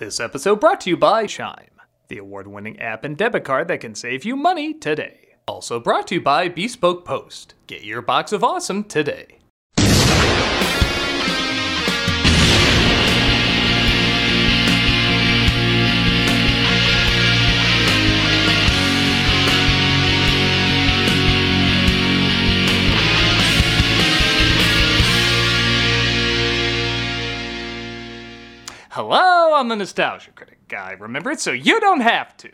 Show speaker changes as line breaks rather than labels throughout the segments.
This episode brought to you by Chime, the award winning app and debit card that can save you money today. Also brought to you by Bespoke Post. Get your box of awesome today. Hello, I'm the Nostalgia Critic guy. Remember it so you don't have to.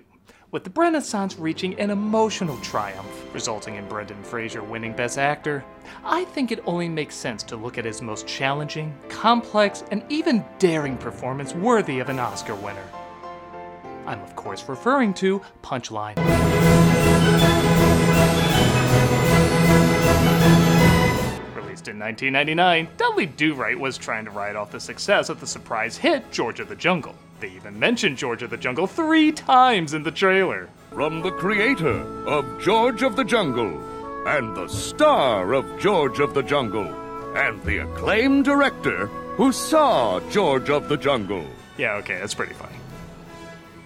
With the Brenaissance reaching an emotional triumph, resulting in Brendan Fraser winning Best Actor, I think it only makes sense to look at his most challenging, complex, and even daring performance worthy of an Oscar winner. I'm, of course, referring to Punchline. In 1999, Dudley Do Right was trying to ride off the success of the surprise hit George of the Jungle. They even mentioned George of the Jungle three times in the trailer.
From the creator of George of the Jungle, and the star of George of the Jungle, and the acclaimed director who saw George of the Jungle.
Yeah, okay, that's pretty funny.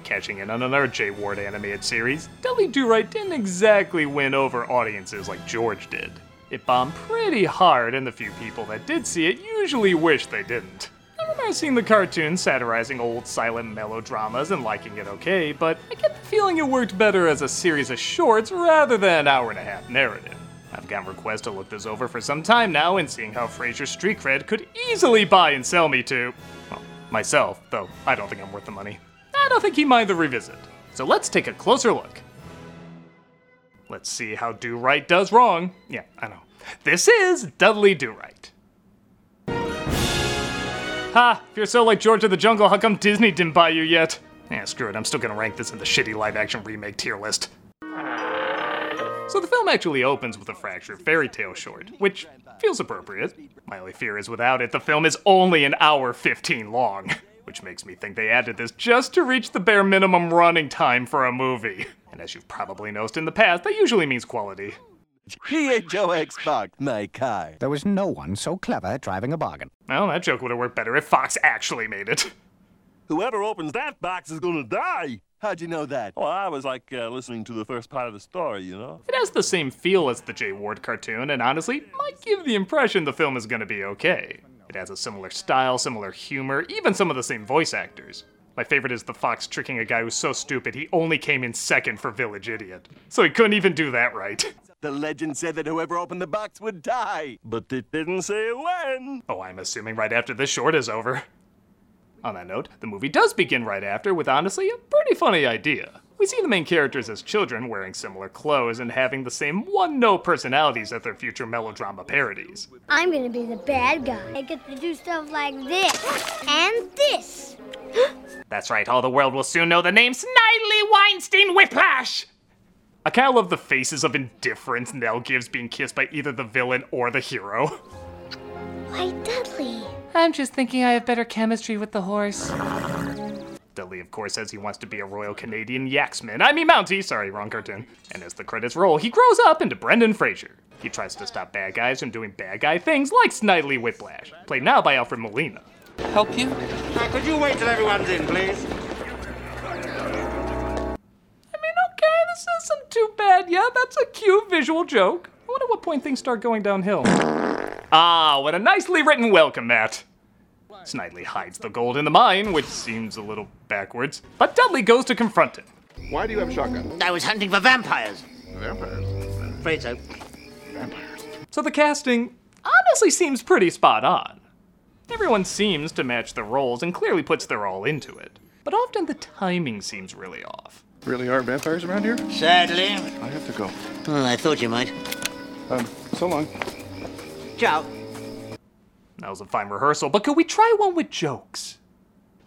Catching in on another Jay Ward animated series, Dudley Do Right didn't exactly win over audiences like George did. It bombed pretty hard, and the few people that did see it usually wish they didn't. I remember seeing the cartoon satirizing old silent melodramas and liking it okay, but I get the feeling it worked better as a series of shorts rather than an hour and a half narrative. I've gotten requests to look this over for some time now, and seeing how Fraser's street cred could easily buy and sell me to, well, myself, though I don't think I'm worth the money. I don't think he'd mind the revisit. So let's take a closer look. Let's see how Do Right does wrong. Yeah, I know. This is Dudley Do Right. Ha! If you're so like George of the Jungle, how come Disney didn't buy you yet? Yeah, screw it, I'm still gonna rank this in the shitty live action remake tier list. So the film actually opens with a fractured fairy tale short, which feels appropriate. My only fear is without it, the film is only an hour 15 long, which makes me think they added this just to reach the bare minimum running time for a movie. And as you've probably noticed in the past, that usually means quality.
P-H-O-X my car.
There was no one so clever at driving a bargain.
Well, that joke would have worked better if Fox actually made it.
Whoever opens that box is gonna die.
How'd you know that?
Well, I was like uh, listening to the first part of the story, you know?
It has the same feel as the Jay Ward cartoon, and honestly, might give the impression the film is gonna be okay. It has a similar style, similar humor, even some of the same voice actors. My favorite is the Fox tricking a guy who's so stupid he only came in second for Village Idiot. So he couldn't even do that right.
The legend said that whoever opened the box would die.
But it didn't say when.
Oh, I'm assuming right after this short is over. On that note, the movie does begin right after with honestly a pretty funny idea. We see the main characters as children wearing similar clothes and having the same one note personalities as their future melodrama parodies.
I'm gonna be the bad guy. I get to do stuff like this and this.
That's right, all the world will soon know the name Snidely Weinstein Whiplash! I kinda love the faces of indifference Nell gives being kissed by either the villain or the hero.
Why, Dudley?
I'm just thinking I have better chemistry with the horse. Dudley, of course, says he wants to be a Royal Canadian Yaxman. I mean Mountie, sorry, wrong cartoon. And as the credits roll, he grows up into Brendan Fraser. He tries to stop bad guys from doing bad guy things like Snidely Whiplash, played now by Alfred Molina.
Help you?
Could you wait till everyone's in, please?
I mean, okay, this isn't too bad. Yeah, that's a cute visual joke. I wonder what point things start going downhill. Ah, what a nicely written welcome mat. Snidely hides the gold in the mine, which seems a little backwards, but Dudley goes to confront him.
Why do you have a shotgun?
I was hunting for vampires.
Vampires.
Afraid so.
Vampires.
So the casting honestly seems pretty spot on. Everyone seems to match the roles and clearly puts their all into it, but often the timing seems really off.
Really are vampires around here?
Sadly.
I have to go.
Well, I thought you might.
Um, so long.
Ciao.
That was a fine rehearsal, but could we try one with jokes?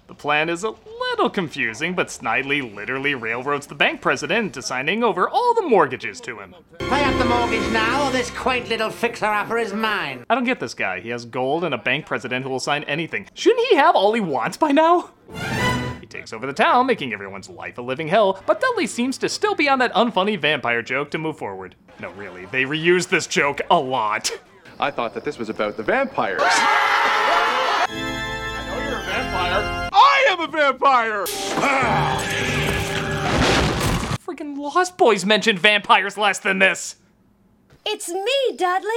The plan is a little confusing, but Snidely literally railroads the bank president into signing over all the mortgages to him.
Pay up the mortgage now, or this quaint little fixer-upper is mine.
I don't get this guy. He has gold and a bank president who will sign anything. Shouldn't he have all he wants by now? He takes over the town, making everyone's life a living hell, but Dudley seems to still be on that unfunny vampire joke to move forward. No, really, they reuse this joke a lot.
I thought that this was about the vampires. I know you're a vampire. I
am a vampire! Friggin' Lost Boys mentioned vampires less than this!
It's me, Dudley.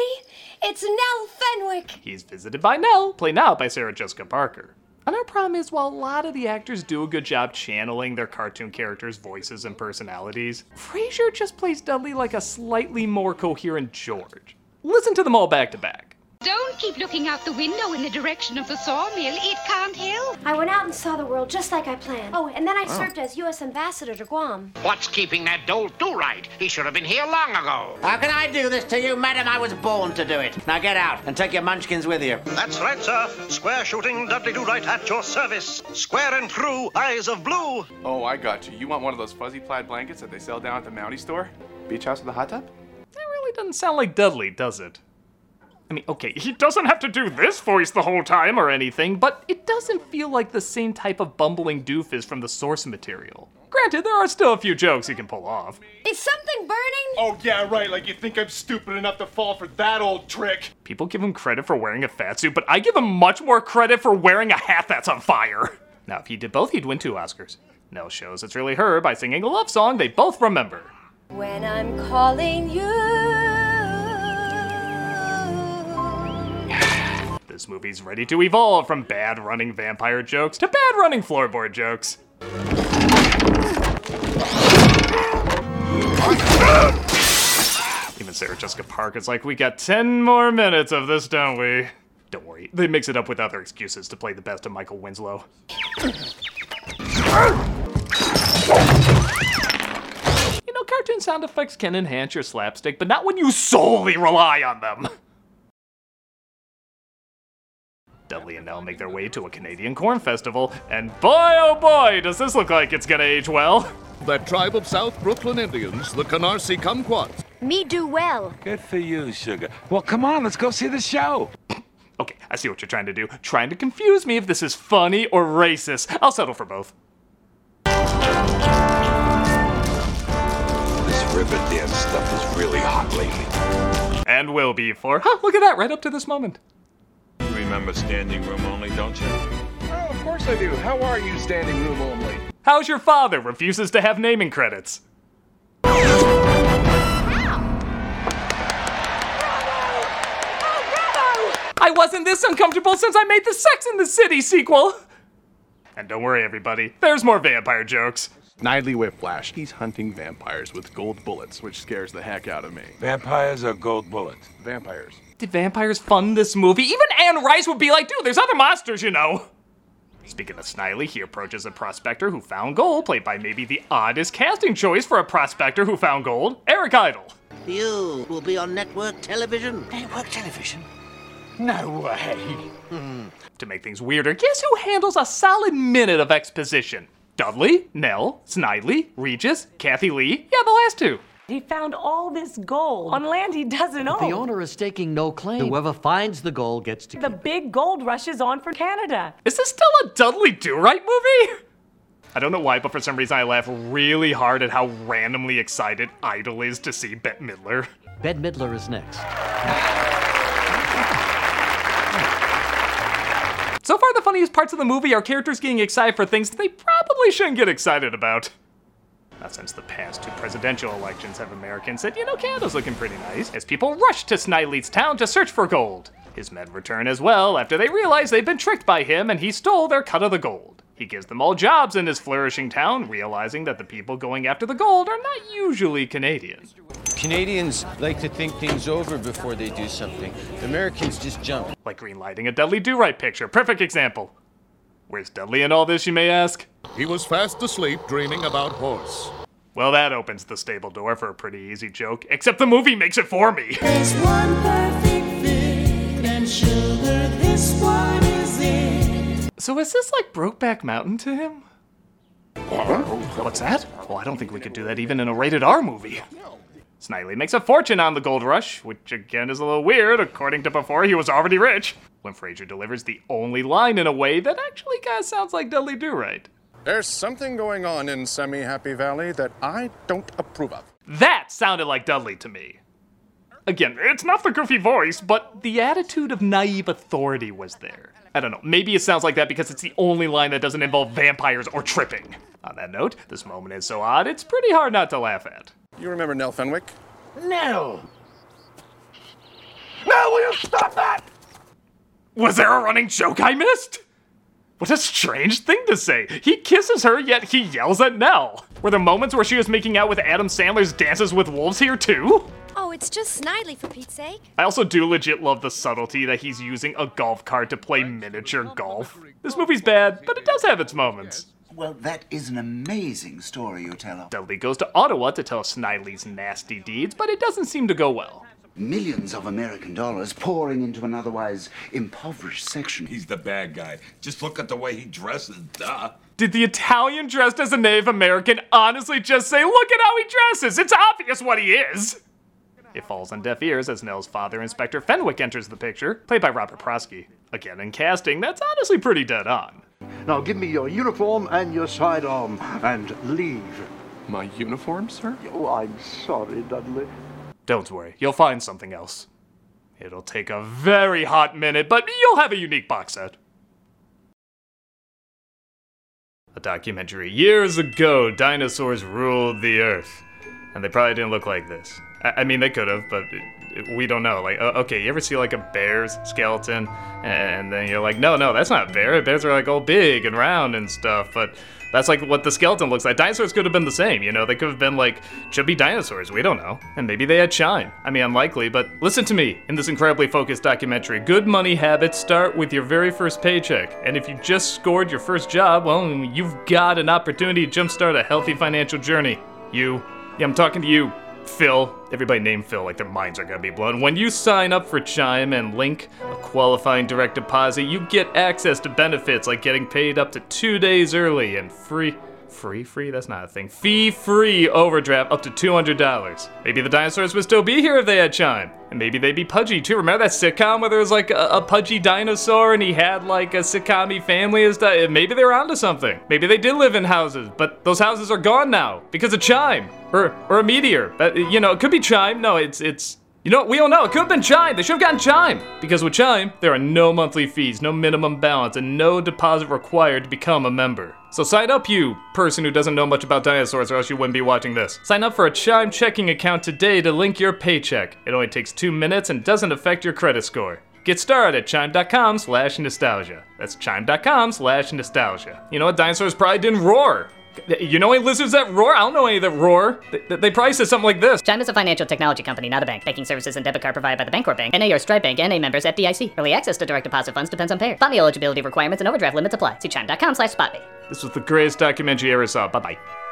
It's Nell Fenwick.
He's visited by Nell, played now by Sarah Jessica Parker. Another problem is while a lot of the actors do a good job channeling their cartoon characters' voices and personalities, Fraser just plays Dudley like a slightly more coherent George. Listen to them all back to back.
Don't keep looking out the window in the direction of the sawmill. It can't help.
I went out and saw the world just like I planned. Oh, and then I oh. served as U.S. ambassador to Guam.
What's keeping that dolt do right? He should have been here long ago. How can I do this to you, madam? I was born to do it. Now get out and take your munchkins with you.
That's right, sir. Square shooting, Dudley Do Right at your service. Square and true, eyes of blue.
Oh, I got you. You want one of those fuzzy plaid blankets that they sell down at the Mountie store? Beach house with a hot tub?
That really doesn't sound like Dudley, does it? I mean, okay, he doesn't have to do this voice the whole time or anything, but it doesn't feel like the same type of bumbling doofus from the source material. Granted, there are still a few jokes he can pull off.
Is something burning?
Oh, yeah, right. Like you think I'm stupid enough to fall for that old trick.
People give him credit for wearing a fat suit, but I give him much more credit for wearing a hat that's on fire. Now, if he did both, he'd win two Oscars. Nell shows it's really her by singing a love song they both remember.
When I'm calling you.
This movie's ready to evolve from bad running vampire jokes to bad running floorboard jokes. Even Sarah Jessica Parker's like, we got 10 more minutes of this, don't we? Don't worry, they mix it up with other excuses to play the best of Michael Winslow. You know, cartoon sound effects can enhance your slapstick, but not when you solely rely on them. Dudley and Nell make their way to a Canadian corn festival, and boy oh boy, does this look like it's gonna age well.
That tribe of South Brooklyn Indians, the Canarsie Kumquats.
Me do well.
Good for you, sugar. Well, come on, let's go see the show.
Okay, I see what you're trying to do. Trying to confuse me if this is funny or racist. I'll settle for both.
This river dance stuff is really hot lately.
And will be for, huh, look at that, right up to this moment.
You remember standing room only, don't you?
Oh, of course I do. How are you, standing room only?
How's your father? Refuses to have naming credits. I wasn't this uncomfortable since I made the Sex in the City sequel. And don't worry, everybody, there's more vampire jokes.
Snidely Whiplash. He's hunting vampires with gold bullets, which scares the heck out of me.
Vampires are gold bullets.
Vampires.
Did vampires fund this movie? Even Anne Rice would be like, dude, there's other monsters, you know. Speaking of Snidely, he approaches a prospector who found gold, played by maybe the oddest casting choice for a prospector who found gold, Eric Idle.
You will be on network television.
Network television? No way. Hmm.
To make things weirder, guess who handles a solid minute of exposition? Dudley, Nell, Snidely, Regis, Kathie Lee, yeah, the last two.
He found all this gold on land he doesn't own.
The owner is staking no claim. Whoever finds the gold gets to
The big gold rush is on for Canada.
Is this still a Dudley Do Right movie? I don't know why, but for some reason I laugh really hard at how randomly excited Idle is to see Bette Midler.
Bette Midler is next.
So far, the funniest parts of the movie are characters getting excited for things they probably shouldn't get excited about. Not since the past two presidential elections have Americans said, you know, Canada's looking pretty nice, as people rush to Snidely's town to search for gold. His men return as well after they realize they've been tricked by him and he stole their cut of the gold. He gives them all jobs in his flourishing town, realizing that the people going after the gold are not usually Canadian.
Canadians like to think things over before they do something. Americans just jump.
Like greenlighting a Dudley Do Right picture. Perfect example. Where's Dudley in all this, you may ask?
He was fast asleep dreaming about horse.
Well, that opens the stable door for a pretty easy joke, except the movie makes it for me.
There's one perfect fit, and sugar, this one is it.
So is this like Brokeback Mountain to him? What's that? Well, I don't think we could do that even in a rated R movie. Snidely makes a fortune on the gold rush, which again is a little weird. According to before, he was already rich. When Fraser delivers the only line in a way that actually kind of sounds like Dudley Do Right.
There's something going on in Semi Happy Valley that I don't approve of.
That sounded like Dudley to me. Again, it's not the goofy voice, but the attitude of naive authority was there. I don't know. Maybe it sounds like that because it's the only line that doesn't involve vampires or tripping. On that note, this moment is so odd, it's pretty hard not to laugh at.
You remember Nell Fenwick?
No.
Now will you stop that? Was there a running joke I missed? What a strange thing to say. He kisses her, yet he yells at Nell. Were the moments where she was making out with Adam Sandler's Dances with Wolves here too?
Oh, it's just Snidely for Pete's sake.
I also do legit love the subtlety that he's using a golf cart to play miniature golf. This movie's bad, but it does have its moments.
Well, that is an amazing story you tell.
Dudley goes to Ottawa to tell Snidely's nasty deeds, but it doesn't seem to go well.
Millions of American dollars pouring into an otherwise impoverished section.
He's the bad guy. Just look at the way he dresses, duh.
Did the Italian dressed as a Native American honestly just say, look at how he dresses? It's obvious what he is! It falls on deaf ears as Nell's father, Inspector Fenwick, enters the picture, played by Robert Prosky. Again, in casting, that's honestly pretty dead on.
Now give me your uniform and your sidearm and leave.
My uniform, sir?
Oh, I'm sorry, Dudley.
Don't worry, you'll find something else. It'll take a very hot minute, but you'll have a unique box set. A documentary. Years ago, dinosaurs ruled the earth. And they probably didn't look like this. I, mean, they could have, but we don't know. Like, okay, you ever see like a bear's skeleton? And, then you're like, no, no, that's not bear. Bears are like all big and round and stuff, but that's like what the skeleton looks like. Dinosaurs could have been the same, you know? They could have been like chubby dinosaurs. We don't know. And maybe they had chime. I mean, unlikely, but listen to me in this incredibly focused documentary. Good money habits start with your very first paycheck. And if you just scored your first job, well, you've got an opportunity to jumpstart a healthy financial journey. You. Yeah, I'm talking to you, Phil. Everybody named Phil like their minds are gonna be blown. When you sign up for Chime and link a qualifying direct deposit, you get access to benefits like getting paid up to two days early and free. Free, free? That's not a thing. Fee free overdraft up to $200. Maybe the dinosaurs would still be here if they had Chime. And maybe they'd be pudgy too. Remember that sitcom where there was like a, a pudgy dinosaur and he had like a sitcom family and stuff? Maybe they were onto something. Maybe they did live in houses, but those houses are gone now because of Chime or or a meteor. Uh, you know, it could be Chime. No, it's it's you know, we don't know. It could have been Chime. They should have gotten Chime. Because with Chime, there are no monthly fees, no minimum balance, and no deposit required to become a member. So sign up, you person who doesn't know much about dinosaurs, or else you wouldn't be watching this. Sign up for a Chime checking account today to link your paycheck. It only takes two minutes and doesn't affect your credit score. Get started at chime.com slash nostalgia. That's chime.com slash nostalgia. You know what? Dinosaurs probably didn't roar. You know any lizards that roar? I don't know any that roar. They, they probably said something like this.
Chime is a financial technology company, not a bank. Banking services and debit card provided by the Bancorp Bank, NA or Stride Bank, NA members FDIC. Early access to direct deposit funds depends on payer. Funding eligibility requirements and overdraft limits apply. See chime.com slash spotpay.
This was the greatest documentary I ever saw. Bye bye.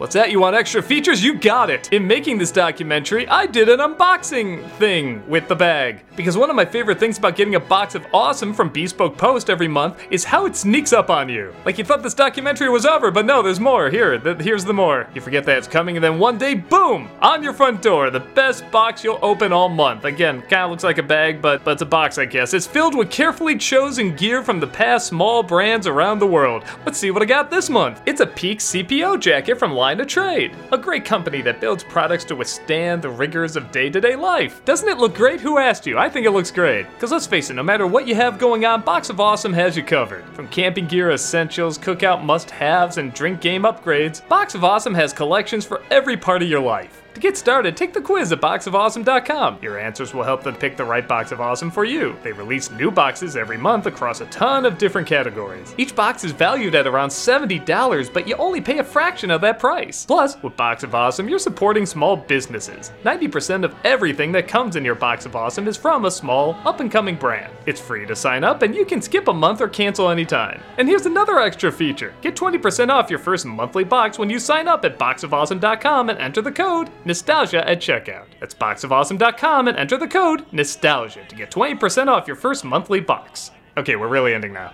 What's that? You want extra features? You got it! In making this documentary, I did an unboxing thing with the bag. Because one of my favorite things about getting a box of awesome from Bespoke Post every month is how it sneaks up on you. Like you thought this documentary was over, but no, there's more. Here, th- here's the more. You forget that it's coming, and then one day, boom! On your front door, the best box you'll open all month. Again, kinda looks like a bag, but, but it's a box, I guess. It's filled with carefully chosen gear from the past small brands around the world. Let's see what I got this month. It's a Peak CPO jacket from Of Trade, a great company that builds products to withstand the rigors of day to day life. Doesn't it look great? Who asked you? I think it looks great. Because let's face it, no matter what you have going on, Box of Awesome has you covered. From camping gear essentials, cookout must haves, and drink game upgrades, Box of Awesome has collections for every part of your life. To get started, take the quiz at boxofawesome.com. Your answers will help them pick the right box of awesome for you. They release new boxes every month across a ton of different categories. Each box is valued at around $70, but you only pay a fraction of that price. Plus, with Box of Awesome, you're supporting small businesses. 90% of everything that comes in your Box of Awesome is from a small, up and coming brand. It's free to sign up, and you can skip a month or cancel anytime. And here's another extra feature get 20% off your first monthly box when you sign up at boxofawesome.com and enter the code nostalgia at checkout. That's boxofawesome.com and enter the code nostalgia to get 20% off your first monthly box. Okay, we're really ending now.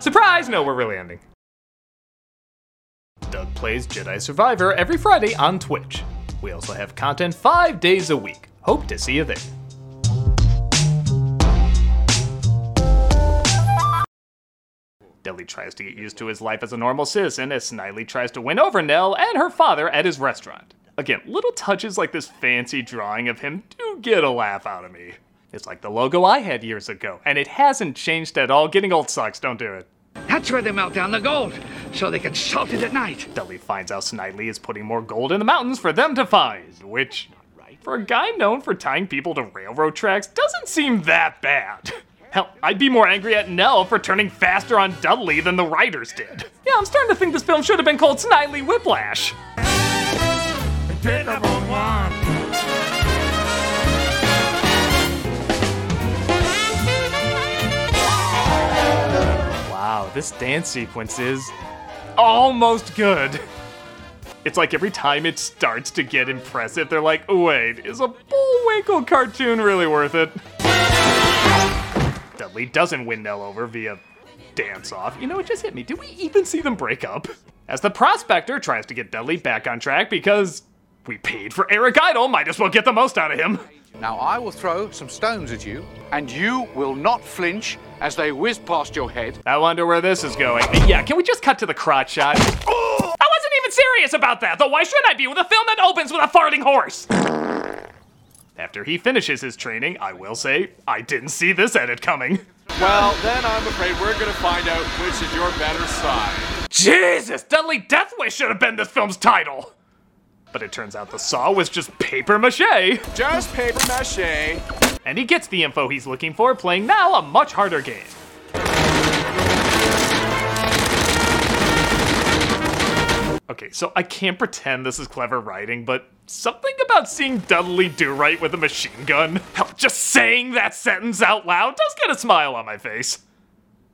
Surprise! No, we're really ending. Doug plays Jedi Survivor every Friday on Twitch. We also have content five days a week. Hope to see you there. Dudley tries to get used to his life as a normal citizen as Snidely tries to win over Nell and her father at his restaurant. Again, little touches like this fancy drawing of him do get a laugh out of me. It's like the logo I had years ago, and it hasn't changed at all. Getting old sucks, don't do it.
That's where they melt down the gold, so they can salt it at night.
Dudley finds out Snidely is putting more gold in the mountains for them to find, which, for a guy known for tying people to railroad tracks, doesn't seem that bad. Hell, I'd be more angry at Nell for turning faster on Dudley than the writers did. Yeah, I'm starting to think this film should have been called Snidely Whiplash. Wow, this dance sequence is almost good. It's like every time it starts to get impressive, they're like, wait, is a Bullwinkle cartoon really worth it? Dudley doesn't win Nell over via dance off. You know, it just hit me. Did we even see them break up? As the prospector tries to get Dudley back on track because we paid for Eric Idle, might as well get the most out of him.
Now I will throw some stones at you, and you will not flinch as they whiz past your head.
I wonder where this is going. Yeah, can we just cut to the crotch shot? I wasn't even serious about that, though why should I be with a film that opens with a farting horse? After he finishes his training, I will say, I didn't see this edit coming.
Well, then I'm afraid we're gonna find out which is your better side.
Jesus, Dudley Death Wish should have been this film's title! But it turns out the saw was just paper mache.
Just paper mache.
And he gets the info he's looking for, playing now a much harder game. Okay, so I can't pretend this is clever writing, but something about seeing Dudley do right with a machine gun, hell, just saying that sentence out loud does get a smile on my face.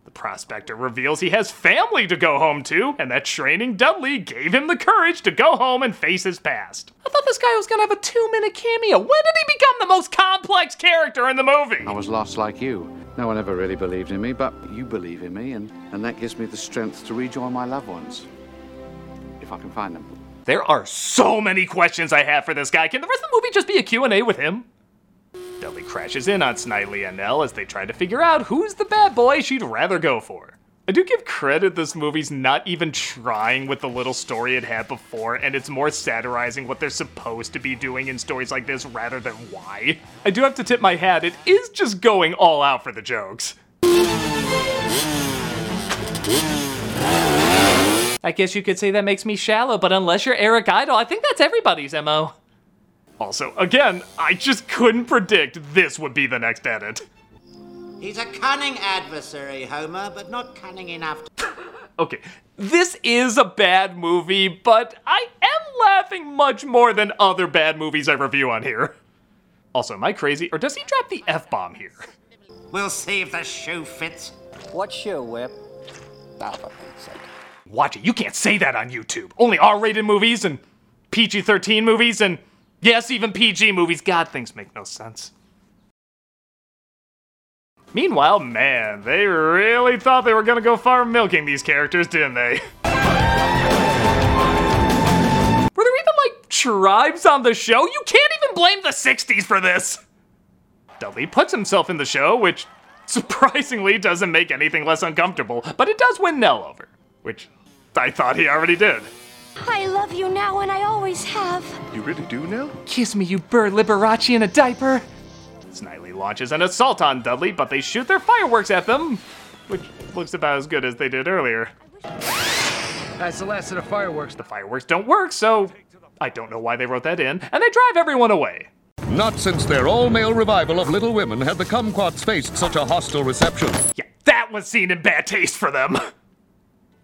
The prospector reveals he has family to go home to, and that training Dudley gave him the courage to go home and face his past. I thought this guy was gonna have a two minute cameo. When did he become the most complex character in the movie?
I was lost like you. No one ever really believed in me, but you believe in me, and, and that gives me the strength to rejoin my loved ones. If I can find them.
There are so many questions I have for this guy. Can the rest of the movie just be a Q&A with him? Dudley crashes in on Snidely and Nell as they try to figure out who's the bad boy she'd rather go for. I do give credit this movie's not even trying with the little story it had before, and it's more satirizing what they're supposed to be doing in stories like this rather than why. I do have to tip my hat, it is just going all out for the jokes. I guess you could say that makes me shallow, but unless you're Eric Idle, I think that's everybody's MO. Also, again, I just couldn't predict this would be the next edit.
He's a cunning adversary, Homer, but not cunning enough to.
Okay, this is a bad movie, but I am laughing much more than other bad movies I review on here. Also, am I crazy, or does he drop the F bomb here?
We'll see if the shoe fits.
What shoe, Whip? Oh, for Pete's sake.
Watch it, you can't say that on YouTube. Only R rated movies and PG 13 movies and, yes, even PG movies. God, things make no sense. Meanwhile, man, they really thought they were gonna go far milking these characters, didn't they? Were there even like tribes on the show? You can't even blame the 60s for this! Dudley puts himself in the show, which surprisingly doesn't make anything less uncomfortable, but it does win Nell over, which I thought he already did.
I love you now and I always have.
You really do now?
Kiss me, you bird Liberace in a diaper! Snidely launches an assault on Dudley, but they shoot their fireworks at them, which looks about as good as they did earlier.
That's the last of the fireworks.
The fireworks don't work, so I don't know why they wrote that in, and they drive everyone away.
Not since their all-male revival of Little Women had the kumquats faced such a hostile reception.
Yeah, that was seen in bad taste for them.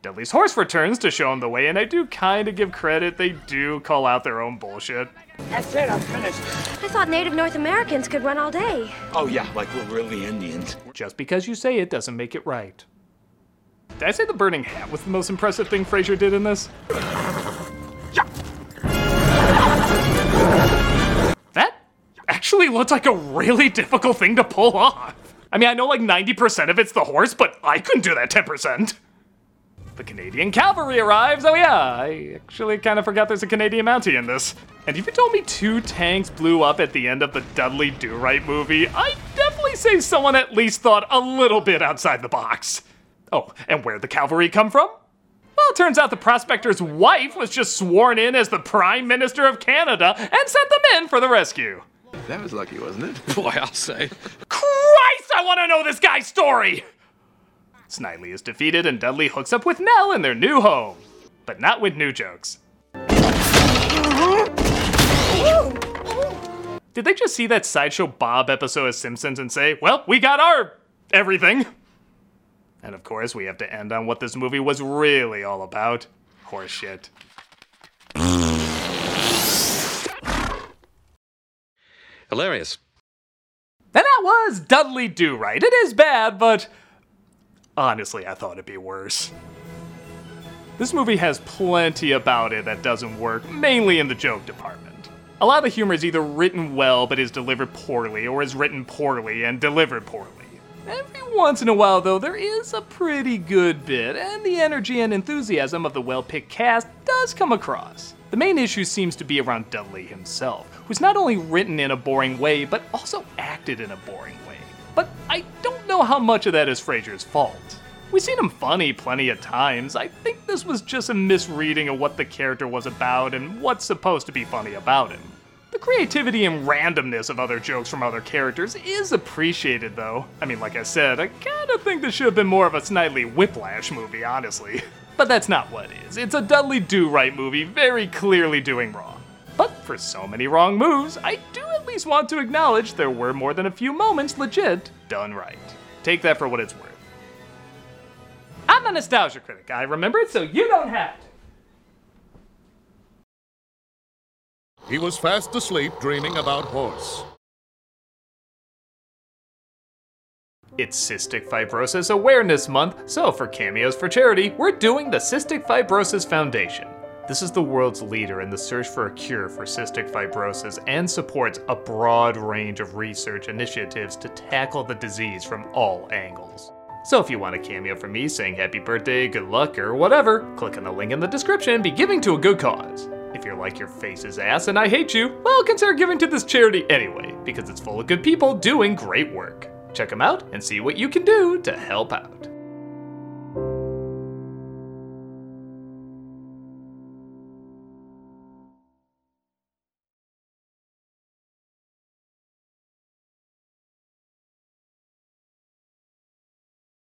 Dudley's horse returns to show him the way, and I do kind of give credit. They do call out their own bullshit.
That's it, I'm finished.
I thought Native North Americans could run all day.
Oh, yeah, like we're really Indians.
Just because you say it doesn't make it right. Did I say the burning hat was the most impressive thing Fraser did in this? That actually looked like a really difficult thing to pull off. I mean, I know like 90% of it's the horse, but I couldn't do that 10%. The Canadian cavalry arrives. Oh yeah, I actually kind of forgot there's a Canadian Mountie in this. And if you told me two tanks blew up at the end of the Dudley Do Right movie, I'd definitely say someone at least thought a little bit outside the box. Oh, and where'd the cavalry come from? Well, it turns out the prospector's wife was just sworn in as the Prime Minister of Canada and sent them in for the rescue.
That was lucky, wasn't it?
Boy, I'll say.
Christ, I want to know this guy's story! Snidely is defeated and Dudley hooks up with Nell in their new home. But not with new jokes. Did they just see that Sideshow Bob episode of Simpsons and say, well, we got our everything? And of course, we have to end on what this movie was really all about horseshit.
Hilarious.
And that was Dudley Do Right. It is bad, but honestly, I thought it'd be worse. This movie has plenty about it that doesn't work, mainly in the joke department. A lot of humor is either written well but is delivered poorly, or is written poorly and delivered poorly. Every once in a while, though, there is a pretty good bit, and the energy and enthusiasm of the well picked cast does come across. The main issue seems to be around Dudley himself, who's not only written in a boring way, but also acted in a boring way. Know how much of that is Fraser's fault. We've seen him funny plenty of times. I think this was just a misreading of what the character was about and what's supposed to be funny about him. The creativity and randomness of other jokes from other characters is appreciated, though. I mean, like I said, I kinda think this should have been more of a Snidely Whiplash movie, honestly. But that's not what it is. It's a Dudley Do Right movie, very clearly doing wrong. But for so many wrong moves, I do at least want to acknowledge there were more than a few moments legit done right. Take that for what it's worth. I'm a nostalgia critic, I remember it, so you don't have to.
He was fast asleep dreaming about horse.
It's Cystic Fibrosis Awareness Month, so for cameos for charity, we're doing the Cystic Fibrosis Foundation. This is the world's leader in the search for a cure for cystic fibrosis and supports a broad range of research initiatives to tackle the disease from all angles. So if you want a cameo from me saying happy birthday, good luck, or whatever, click on the link in the description and be giving to a good cause. If you're like your face's ass and I hate you, well, consider giving to this charity anyway, because it's full of good people doing great work. Check them out and see what you can do to help out.